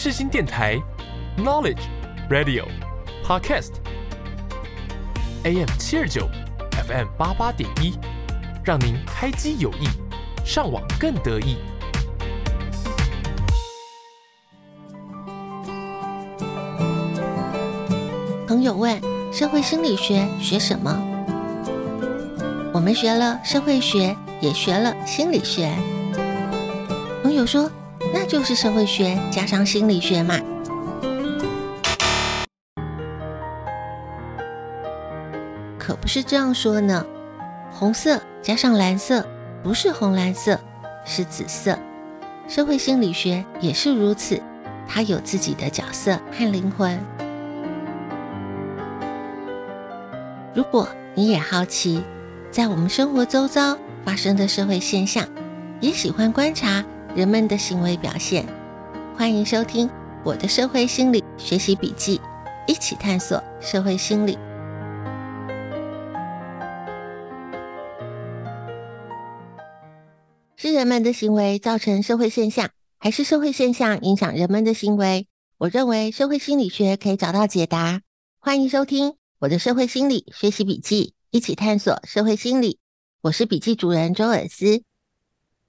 世新电台，Knowledge Radio Podcast，AM 七二九，FM 八八点一，让您开机有益，上网更得意。朋友问：社会心理学学什么？我们学了社会学，也学了心理学。朋友说：“那就是社会学加上心理学嘛。”可不是这样说呢。红色加上蓝色不是红蓝色，是紫色。社会心理学也是如此，它有自己的角色和灵魂。如果你也好奇，在我们生活周遭发生的社会现象，也喜欢观察。人们的行为表现，欢迎收听我的社会心理学习笔记，一起探索社会心理。是人们的行为造成社会现象，还是社会现象影响人们的行为？我认为社会心理学可以找到解答。欢迎收听我的社会心理学习笔记，一起探索社会心理。我是笔记主人周尔斯。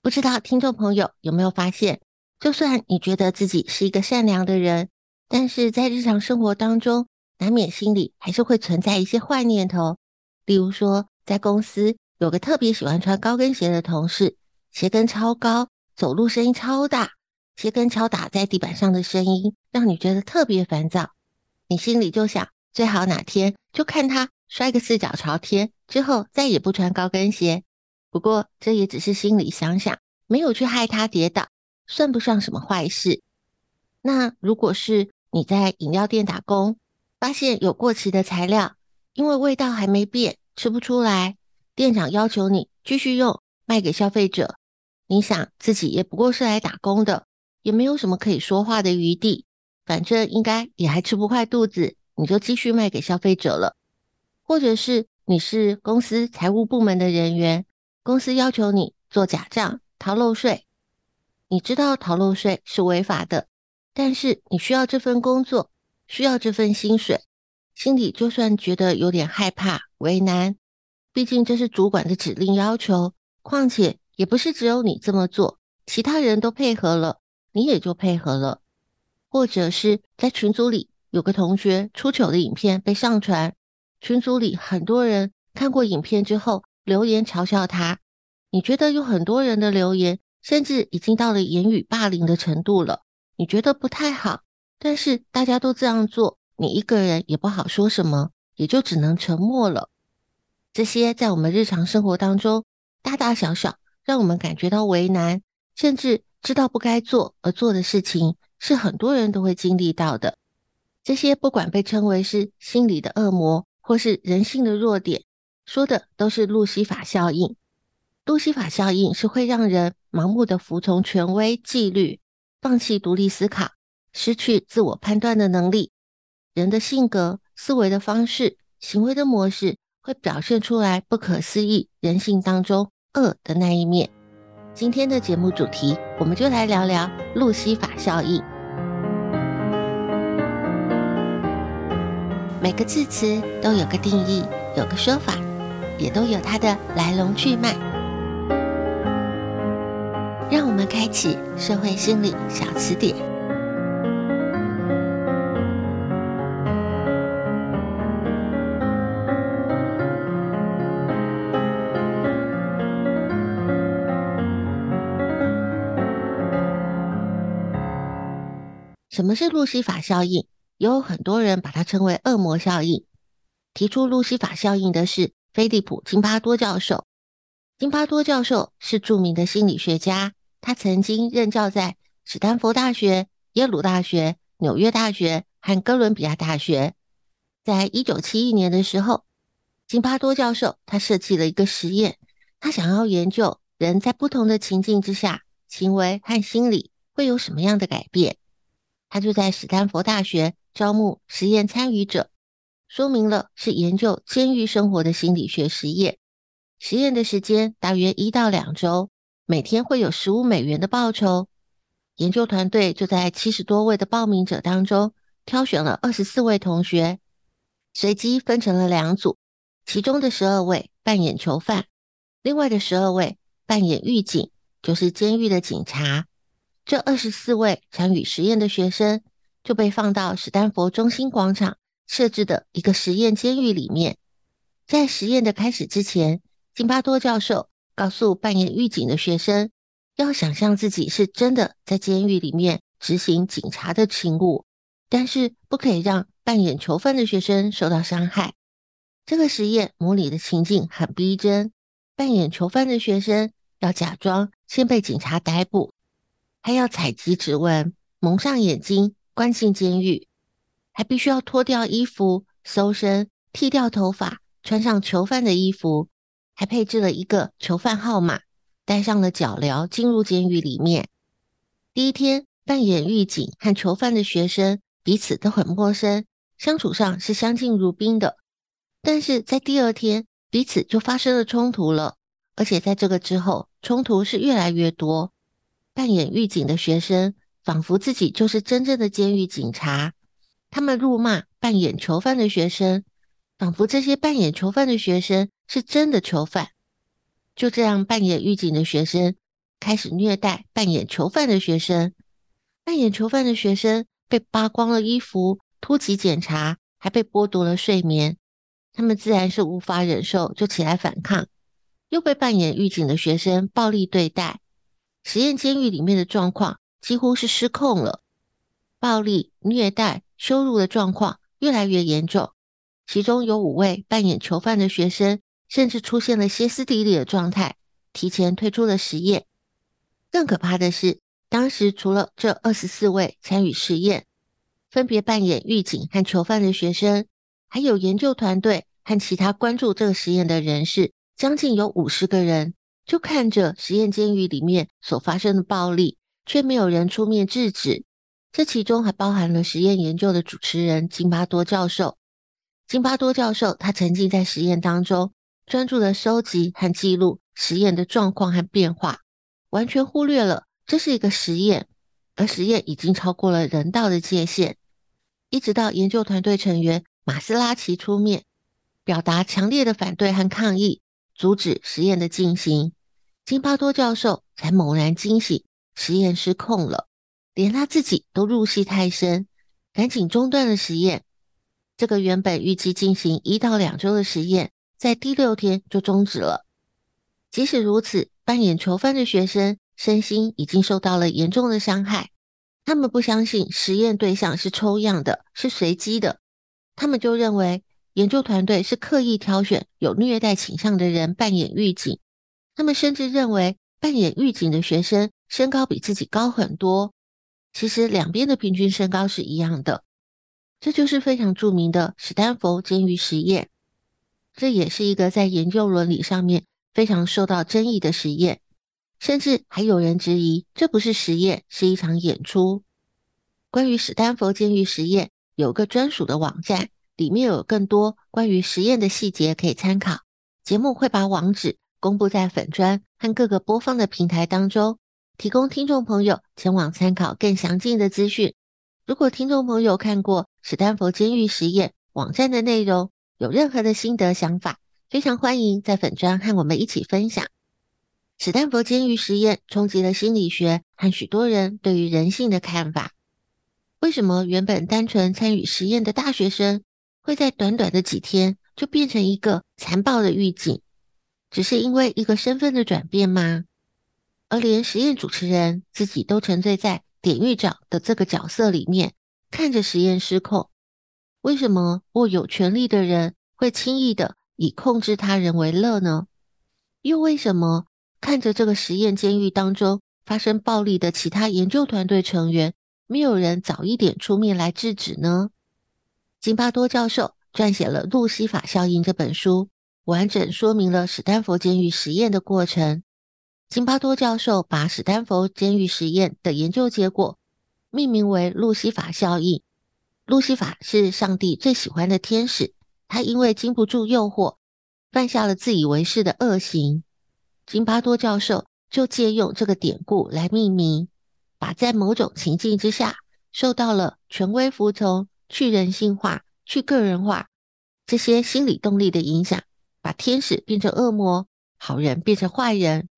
不知道听众朋友有没有发现，就算你觉得自己是一个善良的人，但是在日常生活当中，难免心里还是会存在一些坏念头。例如说，在公司有个特别喜欢穿高跟鞋的同事，鞋跟超高，走路声音超大，鞋跟敲打在地板上的声音让你觉得特别烦躁。你心里就想，最好哪天就看他摔个四脚朝天，之后再也不穿高跟鞋。不过，这也只是心里想想，没有去害他跌倒，算不上什么坏事。那如果是你在饮料店打工，发现有过期的材料，因为味道还没变，吃不出来，店长要求你继续用，卖给消费者。你想自己也不过是来打工的，也没有什么可以说话的余地，反正应该也还吃不坏肚子，你就继续卖给消费者了。或者是你是公司财务部门的人员。公司要求你做假账、逃漏税，你知道逃漏税是违法的，但是你需要这份工作，需要这份薪水，心里就算觉得有点害怕、为难，毕竟这是主管的指令要求，况且也不是只有你这么做，其他人都配合了，你也就配合了。或者是在群组里有个同学出糗的影片被上传，群组里很多人看过影片之后。留言嘲笑他，你觉得有很多人的留言，甚至已经到了言语霸凌的程度了，你觉得不太好，但是大家都这样做，你一个人也不好说什么，也就只能沉默了。这些在我们日常生活当中，大大小小，让我们感觉到为难，甚至知道不该做而做的事情，是很多人都会经历到的。这些不管被称为是心理的恶魔，或是人性的弱点。说的都是路西法效应。路西法效应是会让人盲目的服从权威纪律，放弃独立思考，失去自我判断的能力。人的性格、思维的方式、行为的模式，会表现出来不可思议人性当中恶的那一面。今天的节目主题，我们就来聊聊路西法效应。每个字词都有个定义，有个说法。也都有它的来龙去脉。让我们开启社会心理小词典。什么是路西法效应？有很多人把它称为恶魔效应。提出路西法效应的是。菲利普·金巴多教授，金巴多教授是著名的心理学家，他曾经任教在史丹佛大学、耶鲁大学、纽约大学和哥伦比亚大学。在一九七一年的时候，金巴多教授他设计了一个实验，他想要研究人在不同的情境之下，行为和心理会有什么样的改变。他就在史丹佛大学招募实验参与者。说明了是研究监狱生活的心理学实验，实验的时间大约一到两周，每天会有十五美元的报酬。研究团队就在七十多位的报名者当中挑选了二十四位同学，随机分成了两组，其中的十二位扮演囚犯，另外的十二位扮演狱警，就是监狱的警察。这二十四位参与实验的学生就被放到史丹佛中心广场设置的一个实验监狱里面。在实验的开始之前，金巴多教授告诉扮演狱警的学生，要想象自己是真的在监狱里面执行警察的勤务，但是不可以让扮演囚犯的学生受到伤害。这个实验模拟的情境很逼真，扮演囚犯的学生要假装先被警察逮捕。还要采集指纹，蒙上眼睛，关进监狱，还必须要脱掉衣服、搜身、剃掉头发，穿上囚犯的衣服，还配置了一个囚犯号码，戴上了脚镣，进入监狱里面。第一天，扮演狱警和囚犯的学生彼此都很陌生，相处上是相敬如宾的。但是在第二天，彼此就发生了冲突了，而且在这个之后，冲突是越来越多。扮演狱警的学生仿佛自己就是真正的监狱警察，他们辱骂扮演囚犯的学生，仿佛这些扮演囚犯的学生是真的囚犯。就这样，扮演狱警的学生开始虐待扮演囚犯的学生，扮演囚犯的学生被扒光了衣服，突击检查，还被剥夺了睡眠。他们自然是无法忍受，就起来反抗，又被扮演狱警的学生暴力对待。实验监狱里面的状况几乎是失控了，暴力、虐待、羞辱的状况越来越严重。其中有五位扮演囚犯的学生，甚至出现了歇斯底里的状态，提前退出了实验。更可怕的是，当时除了这二十四位参与实验、分别扮演狱警和囚犯的学生，还有研究团队和其他关注这个实验的人士，将近有五十个人。就看着实验监狱里面所发生的暴力，却没有人出面制止。这其中还包含了实验研究的主持人金巴多教授。金巴多教授他曾经在实验当中专注的收集和记录实验的状况和变化，完全忽略了这是一个实验，而实验已经超过了人道的界限。一直到研究团队成员马斯拉奇出面，表达强烈的反对和抗议，阻止实验的进行。金巴多教授才猛然惊醒，实验失控了，连他自己都入戏太深，赶紧中断了实验。这个原本预计进行一到两周的实验，在第六天就终止了。即使如此，扮演囚犯的学生身心已经受到了严重的伤害。他们不相信实验对象是抽样的，是随机的，他们就认为研究团队是刻意挑选有虐待倾向的人扮演狱警。他们甚至认为扮演狱警的学生身高比自己高很多，其实两边的平均身高是一样的。这就是非常著名的史丹佛监狱实验，这也是一个在研究伦理上面非常受到争议的实验，甚至还有人质疑这不是实验，是一场演出。关于史丹佛监狱实验，有个专属的网站，里面有更多关于实验的细节可以参考。节目会把网址。公布在粉专和各个播放的平台当中，提供听众朋友前往参考更详尽的资讯。如果听众朋友看过史丹佛监狱实验网站的内容，有任何的心得想法，非常欢迎在粉专和我们一起分享。史丹佛监狱实验冲击了心理学和许多人对于人性的看法。为什么原本单纯参与实验的大学生，会在短短的几天就变成一个残暴的狱警？只是因为一个身份的转变吗？而连实验主持人自己都沉醉在典狱长的这个角色里面，看着实验失控。为什么握有权力的人会轻易的以控制他人为乐呢？又为什么看着这个实验监狱当中发生暴力的其他研究团队成员，没有人早一点出面来制止呢？金巴多教授撰写了《路西法效应》这本书。完整说明了史丹佛监狱实验的过程。金巴多教授把史丹佛监狱实验的研究结果命名为路西法效应。路西法是上帝最喜欢的天使，他因为经不住诱惑，犯下了自以为是的恶行。金巴多教授就借用这个典故来命名。把在某种情境之下受到了权威服从、去人性化、去个人化这些心理动力的影响，把天使变成恶魔，好人变成坏人。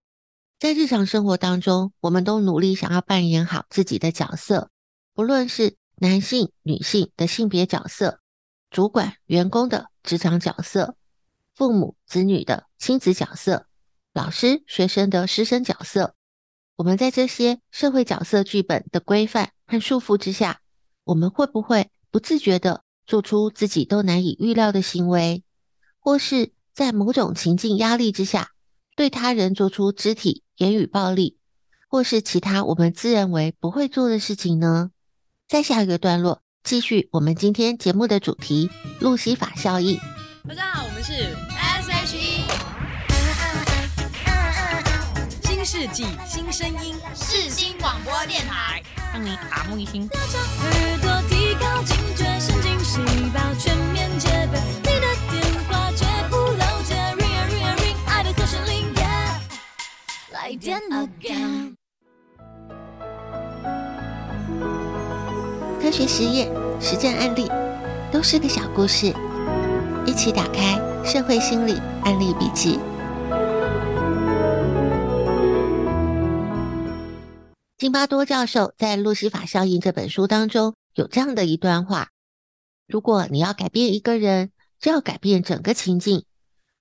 在日常生活当中，我们都努力想要扮演好自己的角色，不论是男性、女性的性别角色，主管、员工的职场角色，父母、子女的亲子角色，老师、学生的师生角色。我们在这些社会角色剧本的规范和束缚之下，我们会不会不自觉地做出自己都难以预料的行为，或是在某种情境压力之下，对他人做出肢体、言语暴力，或是其他我们自认为不会做的事情呢？在下一个段落，继续我们今天节目的主题——路西法效应。大家好，我们是 S.H.E，新世纪新声音，世新广播电台，让你耳目一新。科学实验、实战案例都是个小故事，一起打开《社会心理案例笔记》。金巴多教授在《路西法效应》这本书当中有这样的一段话：如果你要改变一个人，就要改变整个情境；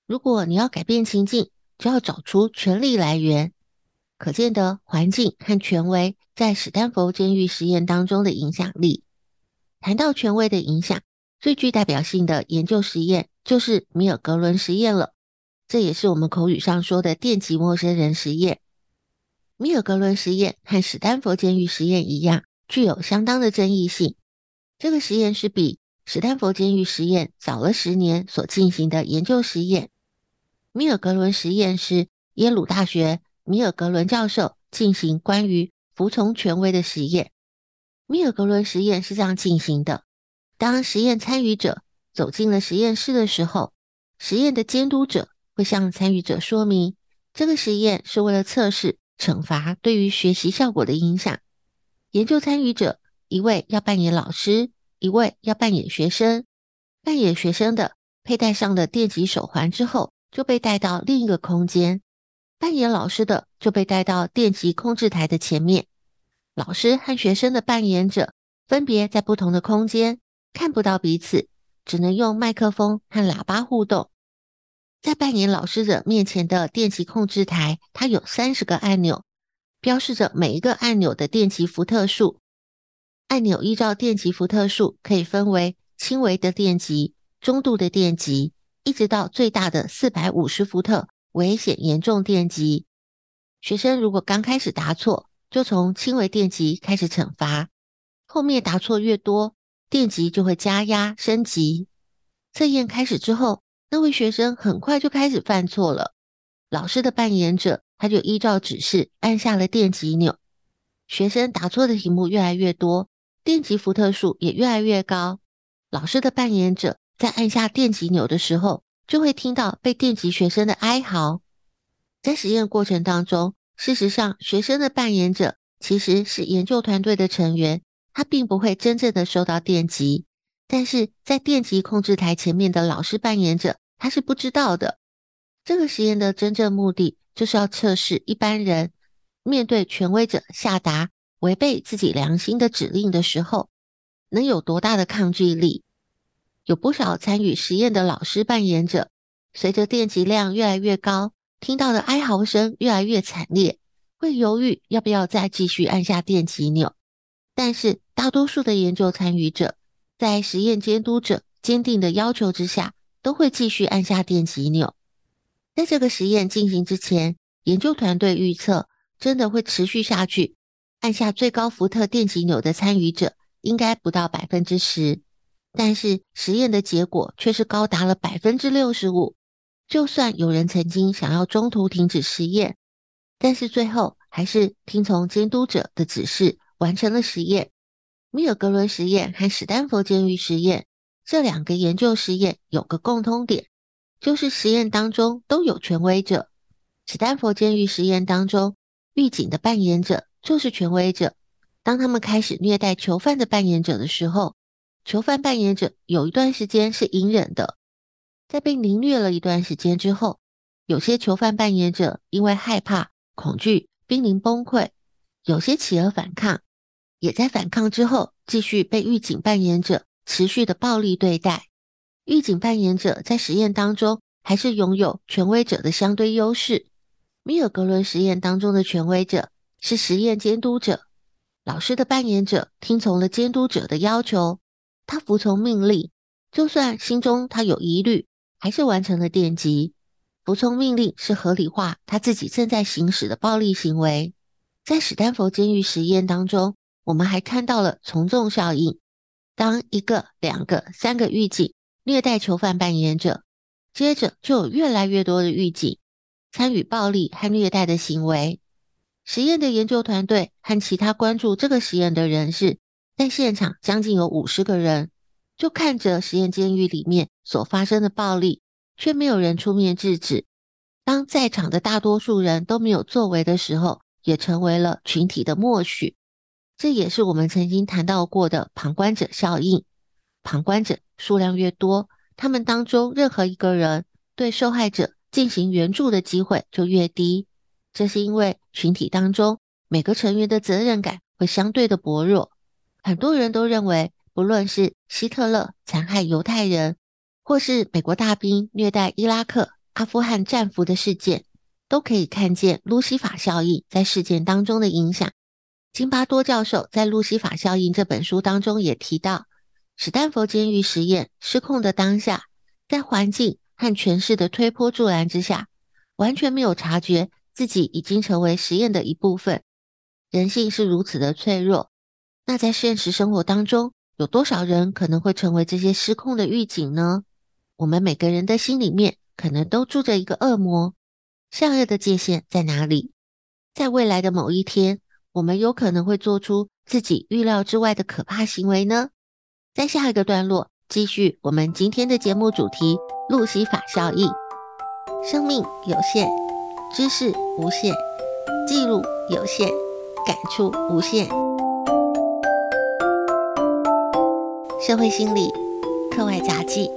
如果你要改变情境，就要找出权力来源。可见的环境和权威在史丹佛监狱实验当中的影响力。谈到权威的影响，最具代表性的研究实验就是米尔格伦实验了。这也是我们口语上说的电击陌生人实验。米尔格伦实验和史丹佛监狱实验一样，具有相当的争议性。这个实验是比史丹佛监狱实验早了十年所进行的研究实验。米尔格伦实验是耶鲁大学。米尔格伦教授进行关于服从权威的实验。米尔格伦实验是这样进行的：当实验参与者走进了实验室的时候，实验的监督者会向参与者说明，这个实验是为了测试惩罚对于学习效果的影响。研究参与者一位要扮演老师，一位要扮演学生。扮演学生的佩戴上了电极手环之后，就被带到另一个空间。扮演老师的就被带到电极控制台的前面，老师和学生的扮演者分别在不同的空间，看不到彼此，只能用麦克风和喇叭互动。在扮演老师者面前的电极控制台，它有三十个按钮，标示着每一个按钮的电极伏特数。按钮依照电极伏特数可以分为轻微的电极、中度的电极，一直到最大的四百五十伏特。危险严重电击，学生如果刚开始答错，就从轻微电击开始惩罚。后面答错越多，电击就会加压升级。测验开始之后，那位学生很快就开始犯错了。老师的扮演者他就依照指示按下了电击钮。学生答错的题目越来越多，电击伏特数也越来越高。老师的扮演者在按下电击钮的时候，就会听到被电击学生的哀嚎。在实验过程当中，事实上，学生的扮演者其实是研究团队的成员，他并不会真正的受到电击。但是在电击控制台前面的老师扮演者，他是不知道的。这个实验的真正目的，就是要测试一般人面对权威者下达违背自己良心的指令的时候，能有多大的抗拒力。有不少参与实验的老师扮演者，随着电极量越来越高，听到的哀嚎声越来越惨烈，会犹豫要不要再继续按下电极钮。但是，大多数的研究参与者，在实验监督者坚定的要求之下，都会继续按下电极钮。在这个实验进行之前，研究团队预测，真的会持续下去，按下最高伏特电极钮的参与者，应该不到百分之十。但是实验的结果却是高达了百分之六十五。就算有人曾经想要中途停止实验，但是最后还是听从监督者的指示完成了实验。米尔格伦实验和史丹佛监狱实验这两个研究实验有个共通点，就是实验当中都有权威者。史丹佛监狱实验当中，狱警的扮演者就是权威者，当他们开始虐待囚犯的扮演者的时候，囚犯扮演者有一段时间是隐忍的，在被凌虐了一段时间之后，有些囚犯扮演者因为害怕、恐惧、濒临崩溃，有些起而反抗，也在反抗之后继续被狱警扮演者持续的暴力对待。狱警扮演者在实验当中还是拥有权威者的相对优势。米尔格伦实验当中的权威者是实验监督者，老师的扮演者听从了监督者的要求，他服从命令，就算心中他有疑虑，还是完成了电击。服从命令是合理化他自己正在行使的暴力行为。在史丹佛监狱实验当中，我们还看到了从众效应，当一个、两个、三个狱警。虐待囚犯扮演者，接着就有越来越多的狱警参与暴力和虐待的行为。实验的研究团队和其他关注这个实验的人士，在现场将近有五十个人，就看着实验监狱里面所发生的暴力，却没有人出面制止。当在场的大多数人都没有作为的时候，也成为了群体的默许。这也是我们曾经谈到过的旁观者效应。旁观者数量越多，他们当中任何一个人对受害者进行援助的机会就越低。这是因为群体当中每个成员的责任感会相对的薄弱。很多人都认为，不论是希特勒残害犹太人，或是美国大兵虐待伊拉克、阿富汗战俘的事件，都可以看见路西法效应在事件当中的影响。金巴多教授在《路西法效应》这本书当中也提到。史丹佛监狱实验失控的当下，在环境和权势的推波助澜之下，完全没有察觉自己已经成为实验的一部分。人性是如此的脆弱，那在现实生活当中，有多少人可能会成为这些失控的狱警呢？我们每个人的心里面，可能都住着一个恶魔。善恶的界限在哪里？在未来的某一天，我们有可能会做出自己预料之外的可怕行为呢？在下一个段落，继续我们今天的节目主题——路西法效应。生命有限，知识无限，记录有限，感触无限。社会心理课外杂记。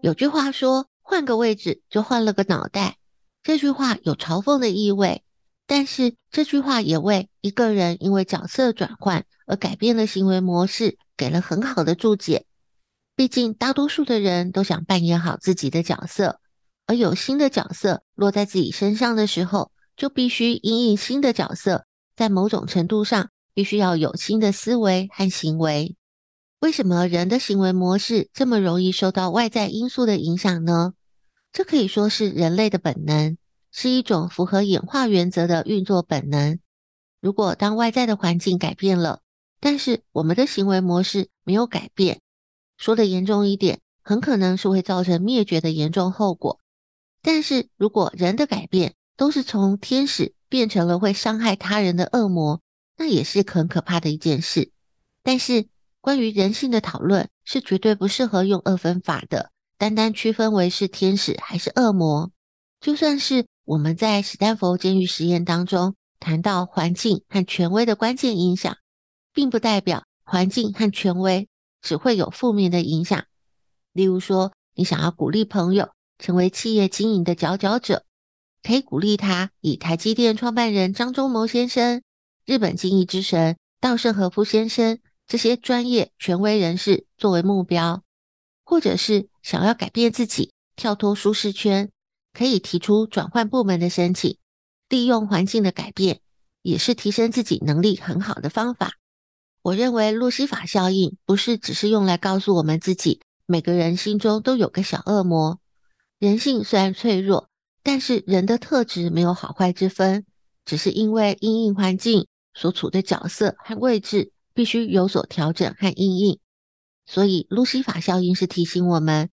有句话说：“换个位置就换了个脑袋。”这句话有嘲讽的意味。但是这句话也为一个人因为角色转换而改变了行为模式，给了很好的注解。毕竟大多数的人都想扮演好自己的角色，而有新的角色落在自己身上的时候，就必须因应新的角色，在某种程度上必须要有新的思维和行为。为什么人的行为模式这么容易受到外在因素的影响呢？这可以说是人类的本能。是一种符合演化原则的运作本能。如果当外在的环境改变了，但是我们的行为模式没有改变，说的严重一点，很可能是会造成灭绝的严重后果。但是如果人的改变都是从天使变成了会伤害他人的恶魔，那也是很可怕的一件事。但是关于人性的讨论是绝对不适合用二分法的，单单区分为是天使还是恶魔，就算是。我们在史丹佛监狱实验当中谈到环境和权威的关键影响，并不代表环境和权威只会有负面的影响。例如说，你想要鼓励朋友成为企业经营的佼佼者，可以鼓励他以台积电创办人张忠谋先生、日本经营之神稻盛和夫先生这些专业权威人士作为目标，或者是想要改变自己，跳脱舒适圈。可以提出转换部门的申请，利用环境的改变，也是提升自己能力很好的方法。我认为路西法效应不是只是用来告诉我们自己，每个人心中都有个小恶魔。人性虽然脆弱，但是人的特质没有好坏之分，只是因为因应环境所处的角色和位置必须有所调整和因应。所以路西法效应是提醒我们。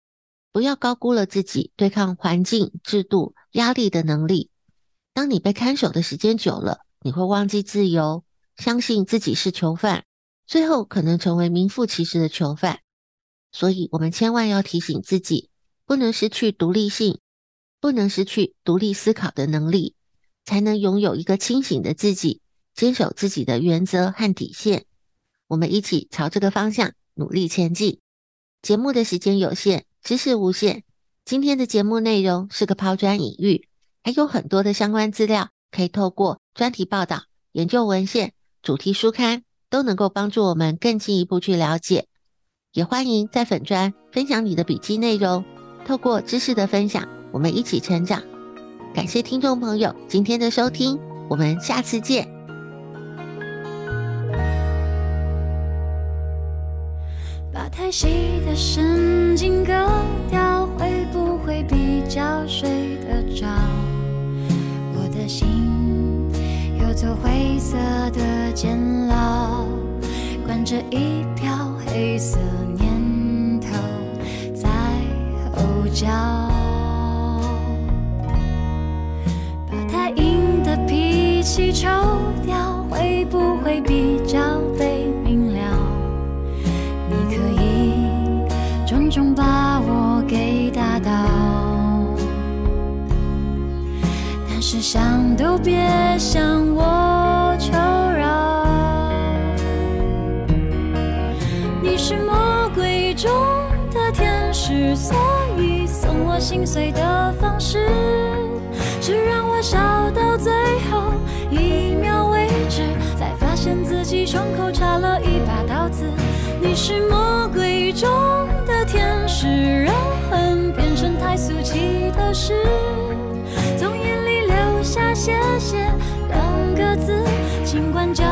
不要高估了自己对抗环境、制度、压力的能力。当你被看守的时间久了，你会忘记自由，相信自己是囚犯，最后可能成为名副其实的囚犯。所以，我们千万要提醒自己，不能失去独立性，不能失去独立思考的能力。才能拥有一个清醒的自己，坚守自己的原则和底线。我们一起朝这个方向努力前进。节目的时间有限，知识无限。今天的节目内容是个抛砖引玉，还有很多的相关资料可以透过专题报道、研究文献、主题书刊都能够帮助我们更进一步去了解。也欢迎在粉专分享你的笔记内容，透过知识的分享，我们一起成长。感谢听众朋友今天的收听，我们下次见。把太细的神经割掉，会不会比较睡得着？我的心有座灰色的监牢，关着一票黑色念头在吼叫。把太硬的脾气抽掉，会不会比较被明了？想都别想我求饶。你是魔鬼中的天使，所以送我心碎的方式是让我笑到最后一秒为止，才发现自己胸口插了一把刀子。你是魔鬼中的天使，让恨变成太俗气的事，谢谢两个字，尽管叫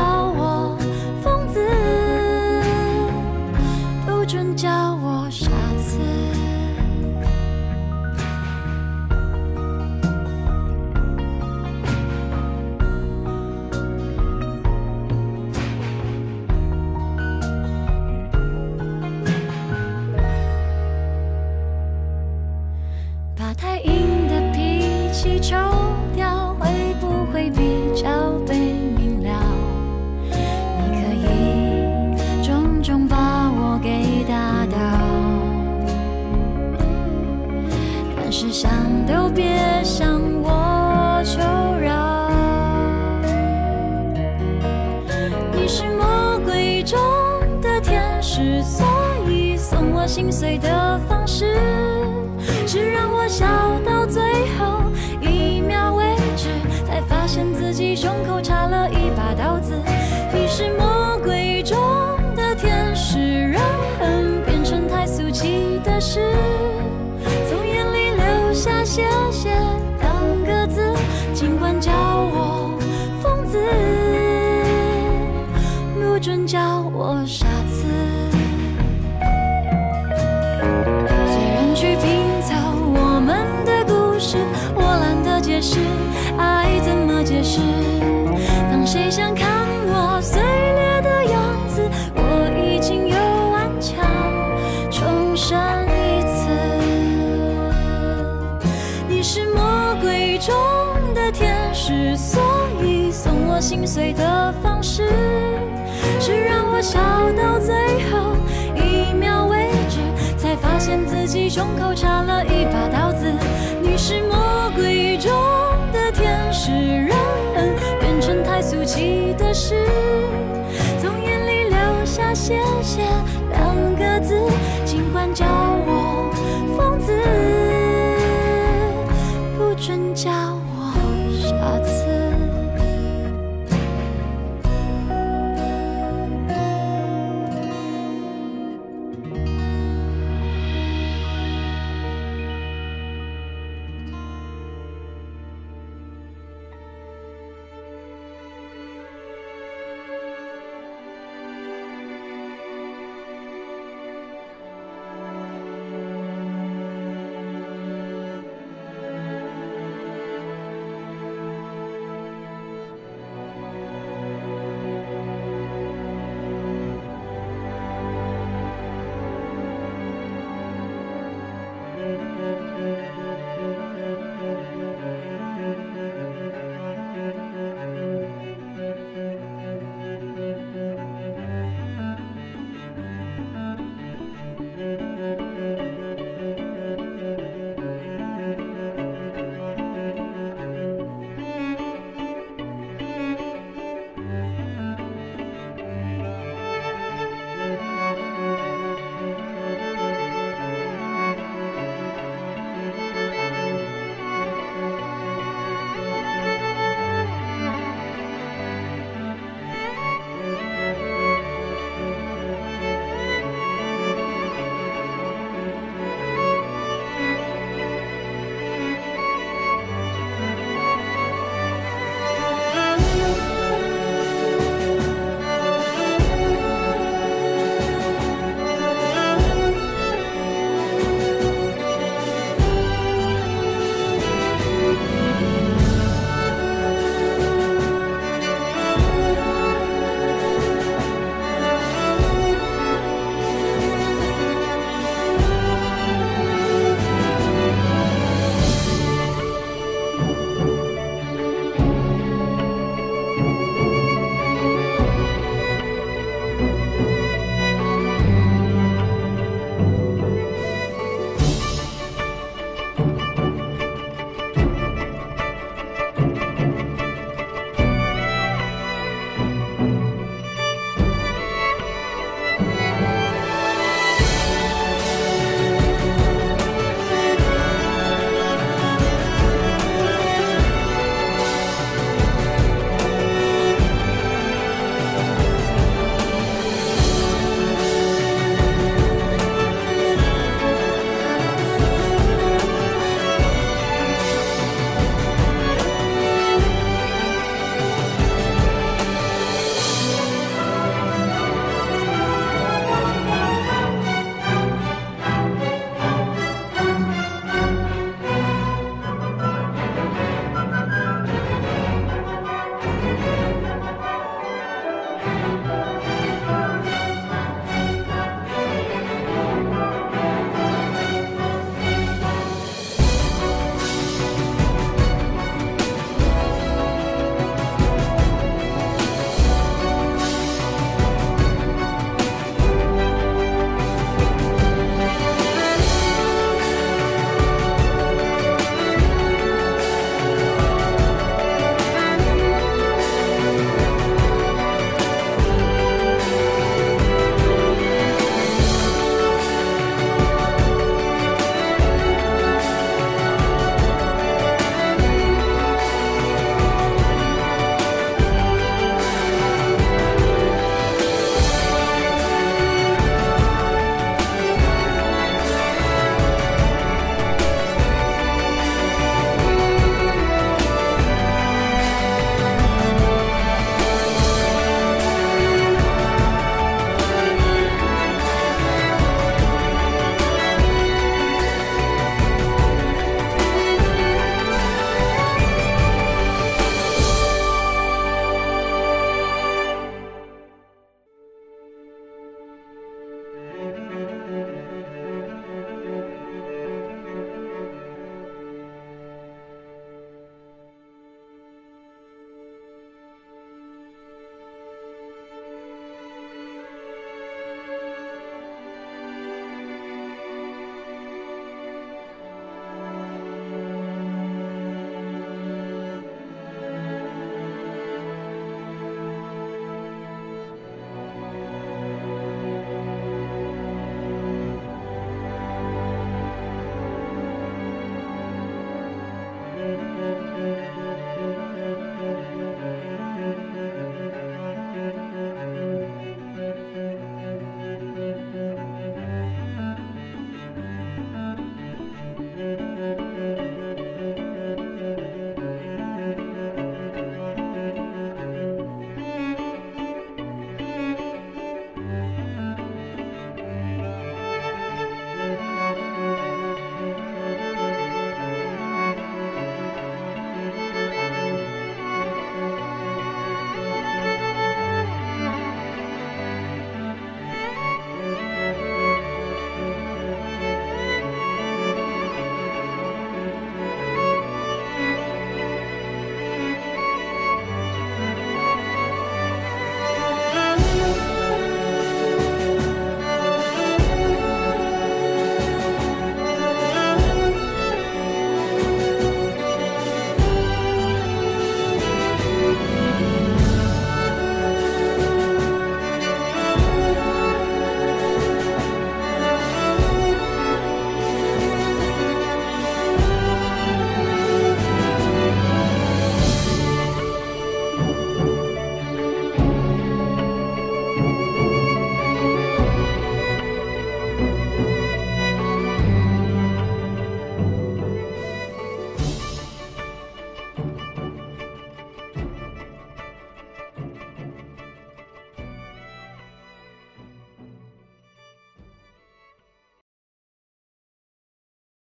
我傻子。随人去拼凑我们的故事，我懒得解释爱怎么解释。当谁想看自己胸口插了一把刀子。你是魔鬼中的天使，让恨变成太俗气的事，从眼里流下谢谢两个字，尽管叫我疯子，不准叫我傻子。